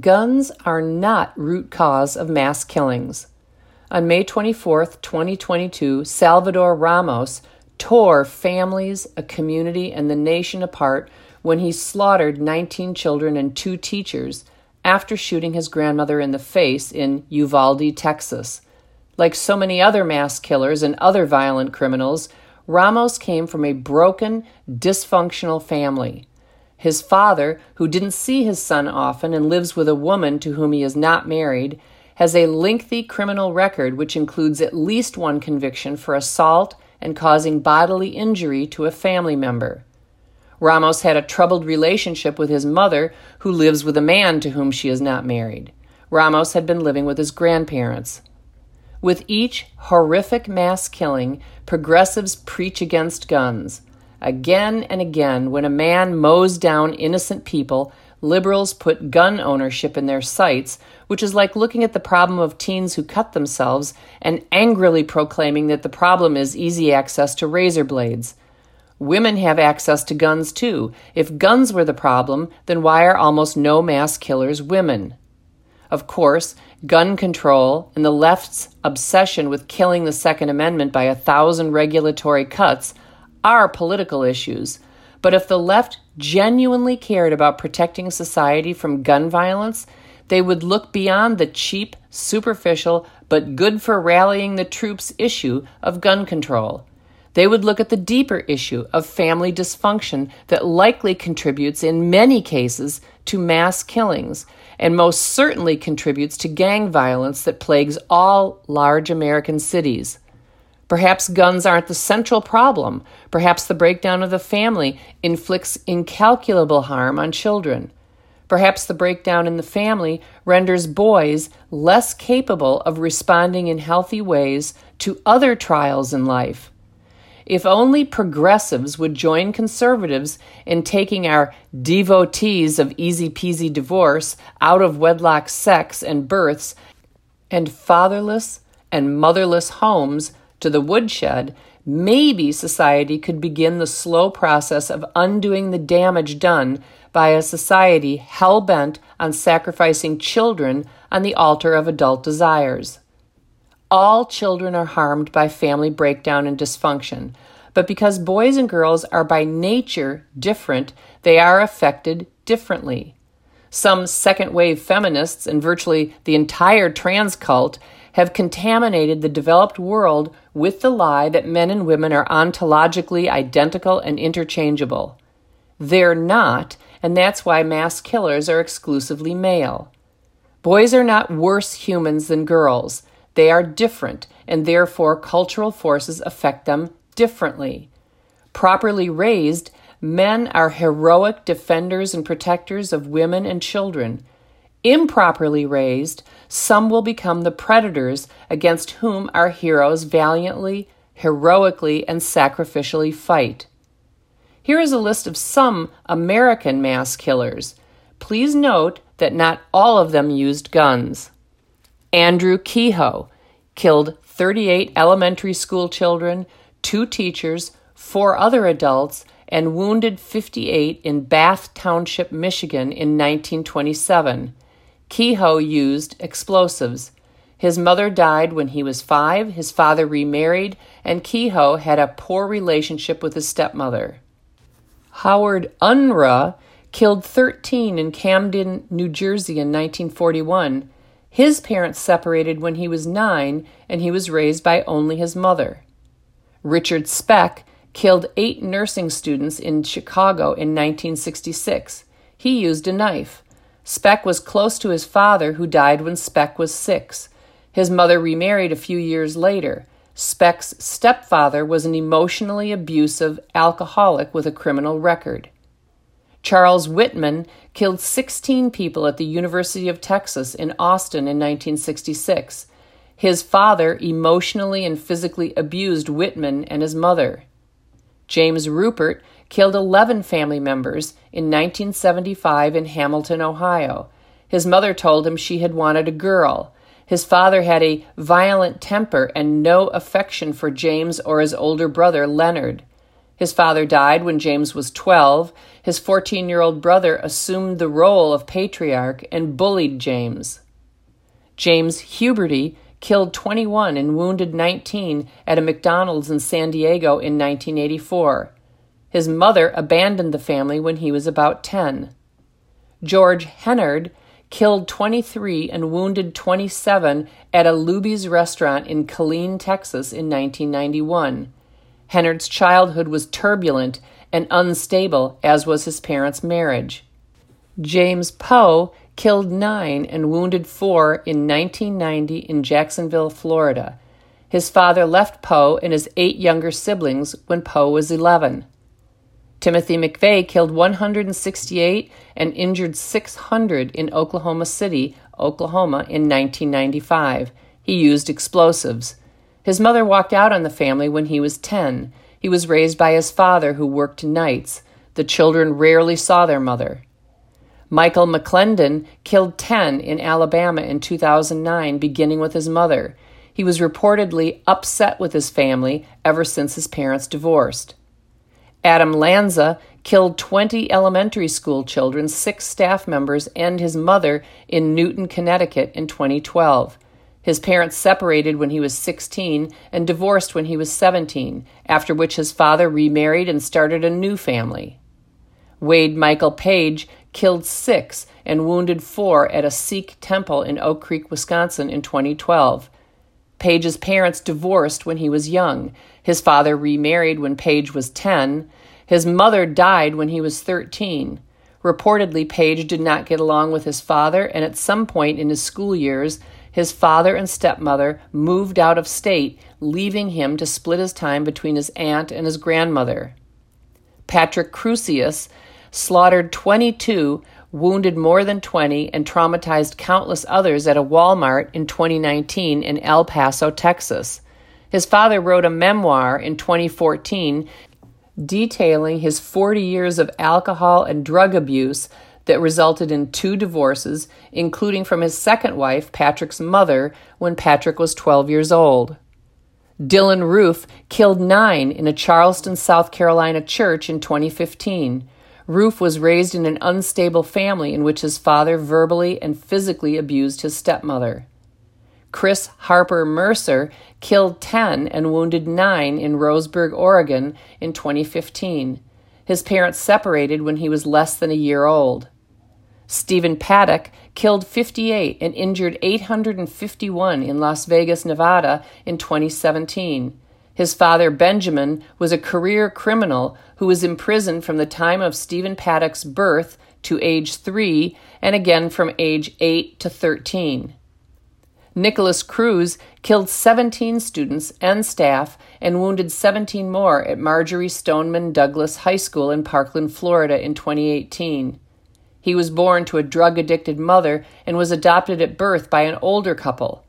Guns are not root cause of mass killings. On May 24, 2022, Salvador Ramos tore families, a community, and the nation apart when he slaughtered 19 children and two teachers after shooting his grandmother in the face in Uvalde, Texas. Like so many other mass killers and other violent criminals, Ramos came from a broken, dysfunctional family. His father, who didn't see his son often and lives with a woman to whom he is not married, has a lengthy criminal record which includes at least one conviction for assault and causing bodily injury to a family member. Ramos had a troubled relationship with his mother, who lives with a man to whom she is not married. Ramos had been living with his grandparents. With each horrific mass killing, progressives preach against guns. Again and again, when a man mows down innocent people, liberals put gun ownership in their sights, which is like looking at the problem of teens who cut themselves and angrily proclaiming that the problem is easy access to razor blades. Women have access to guns too. If guns were the problem, then why are almost no mass killers women? Of course, gun control and the left's obsession with killing the Second Amendment by a thousand regulatory cuts are political issues. But if the left genuinely cared about protecting society from gun violence, they would look beyond the cheap, superficial, but good for rallying the troops issue of gun control. They would look at the deeper issue of family dysfunction that likely contributes in many cases to mass killings and most certainly contributes to gang violence that plagues all large American cities. Perhaps guns aren't the central problem. Perhaps the breakdown of the family inflicts incalculable harm on children. Perhaps the breakdown in the family renders boys less capable of responding in healthy ways to other trials in life. If only progressives would join conservatives in taking our devotees of easy peasy divorce, out of wedlock sex and births, and fatherless and motherless homes to the woodshed, maybe society could begin the slow process of undoing the damage done by a society hell bent on sacrificing children on the altar of adult desires. All children are harmed by family breakdown and dysfunction, but because boys and girls are by nature different, they are affected differently. Some second wave feminists and virtually the entire trans cult have contaminated the developed world with the lie that men and women are ontologically identical and interchangeable. They're not, and that's why mass killers are exclusively male. Boys are not worse humans than girls. They are different, and therefore cultural forces affect them differently. Properly raised, men are heroic defenders and protectors of women and children. Improperly raised, some will become the predators against whom our heroes valiantly, heroically, and sacrificially fight. Here is a list of some American mass killers. Please note that not all of them used guns. Andrew Kehoe killed 38 elementary school children, two teachers, four other adults, and wounded 58 in Bath Township, Michigan in 1927. Kehoe used explosives. His mother died when he was five, his father remarried, and Kehoe had a poor relationship with his stepmother. Howard Unruh killed 13 in Camden, New Jersey in 1941. His parents separated when he was nine, and he was raised by only his mother. Richard Speck killed eight nursing students in Chicago in 1966. He used a knife. Speck was close to his father, who died when Speck was six. His mother remarried a few years later. Speck's stepfather was an emotionally abusive alcoholic with a criminal record. Charles Whitman killed 16 people at the University of Texas in Austin in 1966. His father emotionally and physically abused Whitman and his mother. James Ruppert killed 11 family members in 1975 in Hamilton, Ohio. His mother told him she had wanted a girl. His father had a violent temper and no affection for James or his older brother, Leonard. His father died when James was 12. His 14 year old brother assumed the role of patriarch and bullied James. James Huberty killed 21 and wounded 19 at a McDonald's in San Diego in 1984. His mother abandoned the family when he was about 10. George Hennard killed 23 and wounded 27 at a Luby's restaurant in Killeen, Texas in 1991. Hennard's childhood was turbulent and unstable, as was his parents' marriage. James Poe killed nine and wounded four in 1990 in Jacksonville, Florida. His father left Poe and his eight younger siblings when Poe was 11. Timothy McVeigh killed 168 and injured 600 in Oklahoma City, Oklahoma in 1995. He used explosives. His mother walked out on the family when he was 10. He was raised by his father, who worked nights. The children rarely saw their mother. Michael McLendon killed 10 in Alabama in 2009, beginning with his mother. He was reportedly upset with his family ever since his parents divorced. Adam Lanza killed 20 elementary school children, six staff members, and his mother in Newtown, Connecticut in 2012. His parents separated when he was 16 and divorced when he was 17, after which his father remarried and started a new family. Wade Michael Page killed six and wounded four at a Sikh temple in Oak Creek, Wisconsin in 2012. Page's parents divorced when he was young. His father remarried when Page was 10. His mother died when he was 13. Reportedly, Page did not get along with his father, and at some point in his school years, his father and stepmother moved out of state, leaving him to split his time between his aunt and his grandmother. Patrick Crusius slaughtered 22 wounded more than 20, and traumatized countless others at a Walmart in 2019 in El Paso, Texas. His father wrote a memoir in 2014 detailing his 40 years of alcohol and drug abuse that resulted in two divorces, including from his second wife, Patrick's mother, when Patrick was 12 years old. Dylan Roof killed nine in a Charleston, South Carolina church in 2015. Roof was raised in an unstable family in which his father verbally and physically abused his stepmother. Chris Harper Mercer killed 10 and wounded 9 in Roseburg, Oregon in 2015. His parents separated when he was less than a year old. Stephen Paddock killed 58 and injured 851 in Las Vegas, Nevada in 2017. His father, Benjamin, was a career criminal who was imprisoned from the time of Stephen Paddock's birth to age three and again from age eight to 13. Nicholas Cruz killed 17 students and staff and wounded 17 more at Marjory Stoneman Douglas High School in Parkland, Florida in 2018. He was born to a drug addicted mother and was adopted at birth by an older couple.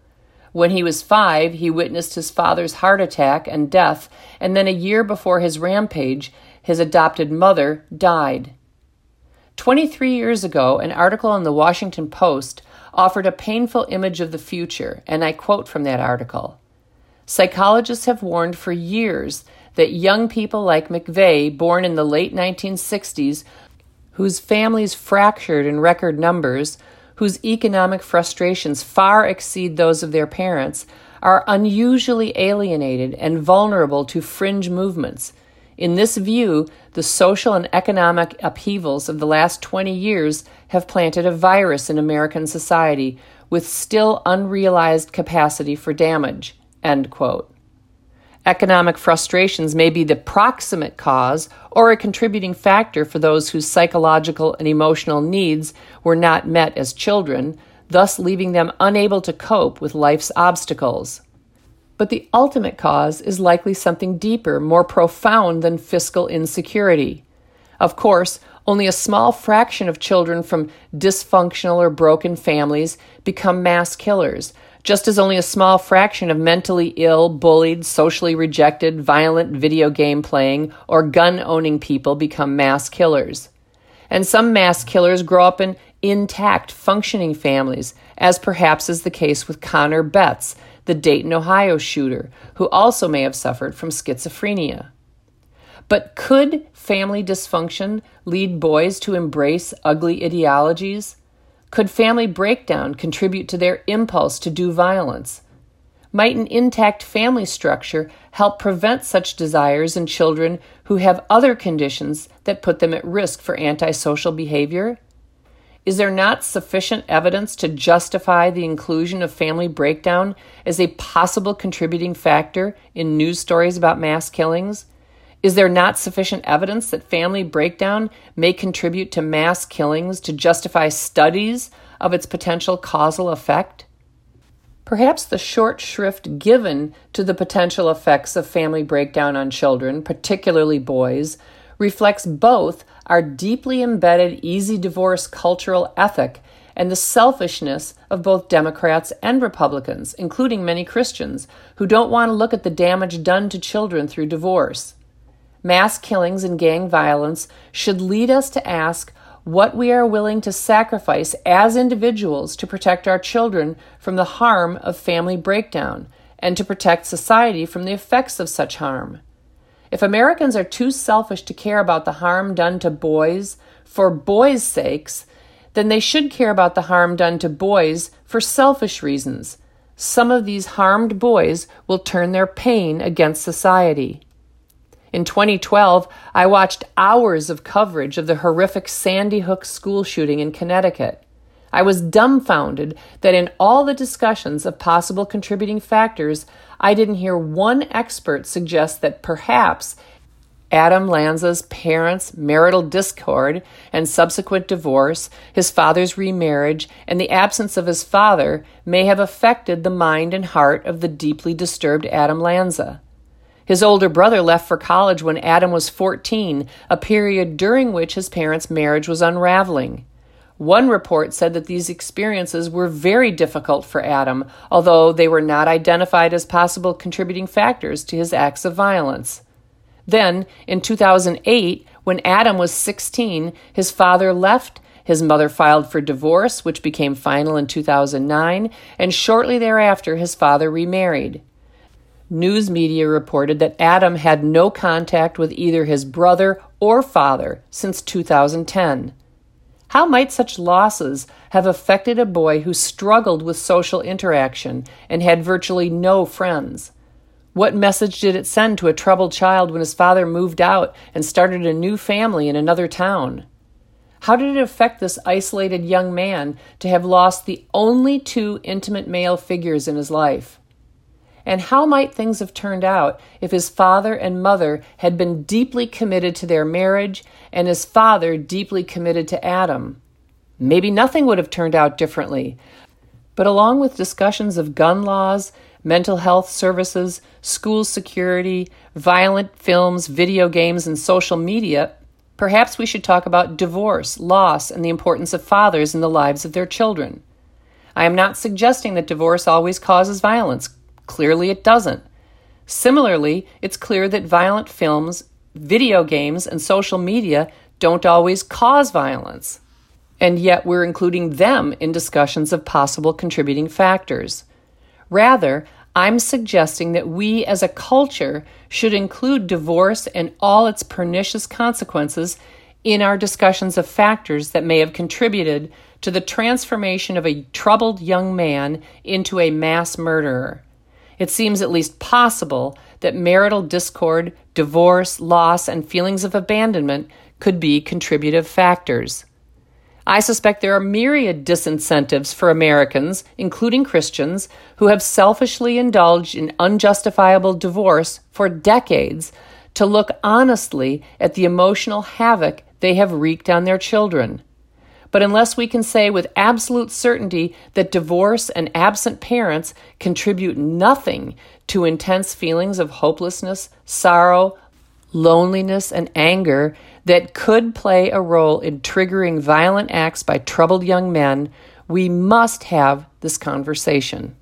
When he was five, he witnessed his father's heart attack and death, and then a year before his rampage, his adopted mother died. 23 years ago, an article in the Washington Post offered a painful image of the future, and I quote from that article Psychologists have warned for years that young people like McVeigh, born in the late 1960s, whose families fractured in record numbers, whose economic frustrations far exceed those of their parents, are unusually alienated and vulnerable to fringe movements. In this view, the social and economic upheavals of the last 20 years have planted a virus in American society with still unrealized capacity for damage. End quote. Economic frustrations may be the proximate cause or a contributing factor for those whose psychological and emotional needs were not met as children, thus leaving them unable to cope with life's obstacles. But the ultimate cause is likely something deeper, more profound than fiscal insecurity. Of course, only a small fraction of children from dysfunctional or broken families become mass killers, just as only a small fraction of mentally ill, bullied, socially rejected, violent video game playing, or gun owning people become mass killers. And some mass killers grow up in intact, functioning families, as perhaps is the case with Connor Betts, the Dayton, Ohio shooter, who also may have suffered from schizophrenia. But could family dysfunction lead boys to embrace ugly ideologies? Could family breakdown contribute to their impulse to do violence? Might an intact family structure help prevent such desires in children who have other conditions that put them at risk for antisocial behavior? Is there not sufficient evidence to justify the inclusion of family breakdown as a possible contributing factor in news stories about mass killings? Is there not sufficient evidence that family breakdown may contribute to mass killings to justify studies of its potential causal effect? Perhaps the short shrift given to the potential effects of family breakdown on children, particularly boys, reflects both our deeply embedded easy divorce cultural ethic and the selfishness of both Democrats and Republicans, including many Christians, who don't want to look at the damage done to children through divorce. Mass killings and gang violence should lead us to ask what we are willing to sacrifice as individuals to protect our children from the harm of family breakdown and to protect society from the effects of such harm. If Americans are too selfish to care about the harm done to boys for boys' sakes, then they should care about the harm done to boys for selfish reasons. Some of these harmed boys will turn their pain against society. In 2012, I watched hours of coverage of the horrific Sandy Hook school shooting in Connecticut. I was dumbfounded that in all the discussions of possible contributing factors, I didn't hear one expert suggest that perhaps Adam Lanza's parents' marital discord and subsequent divorce, his father's remarriage, and the absence of his father may have affected the mind and heart of the deeply disturbed Adam Lanza. His older brother left for college when Adam was 14, a period during which his parents' marriage was unraveling. One report said that these experiences were very difficult for Adam, although they were not identified as possible contributing factors to his acts of violence. Then, in 2008, when Adam was 16, his father left. His mother filed for divorce, which became final in 2009, and shortly thereafter, his father remarried. News media reported that Adam had no contact with either his brother or father since 2010. How might such losses have affected a boy who struggled with social interaction and had virtually no friends? What message did it send to a troubled child when his father moved out and started a new family in another town? How did it affect this isolated young man to have lost the only two intimate male figures in his life? And how might things have turned out if his father and mother had been deeply committed to their marriage and his father deeply committed to Adam? Maybe nothing would have turned out differently. But along with discussions of gun laws, mental health services, school security, violent films, video games, and social media, perhaps we should talk about divorce, loss, and the importance of fathers in the lives of their children. I am not suggesting that divorce always causes violence. Clearly, it doesn't. Similarly, it's clear that violent films, video games, and social media don't always cause violence. And yet, we're including them in discussions of possible contributing factors. Rather, I'm suggesting that we as a culture should include divorce and all its pernicious consequences in our discussions of factors that may have contributed to the transformation of a troubled young man into a mass murderer it seems at least possible that marital discord, divorce, loss, and feelings of abandonment could be contributive factors. I suspect there are myriad disincentives for Americans, including Christians, who have selfishly indulged in unjustifiable divorce for decades to look honestly at the emotional havoc they have wreaked on their children. But unless we can say with absolute certainty that divorce and absent parents contribute nothing to intense feelings of hopelessness, sorrow, loneliness, and anger that could play a role in triggering violent acts by troubled young men, we must have this conversation.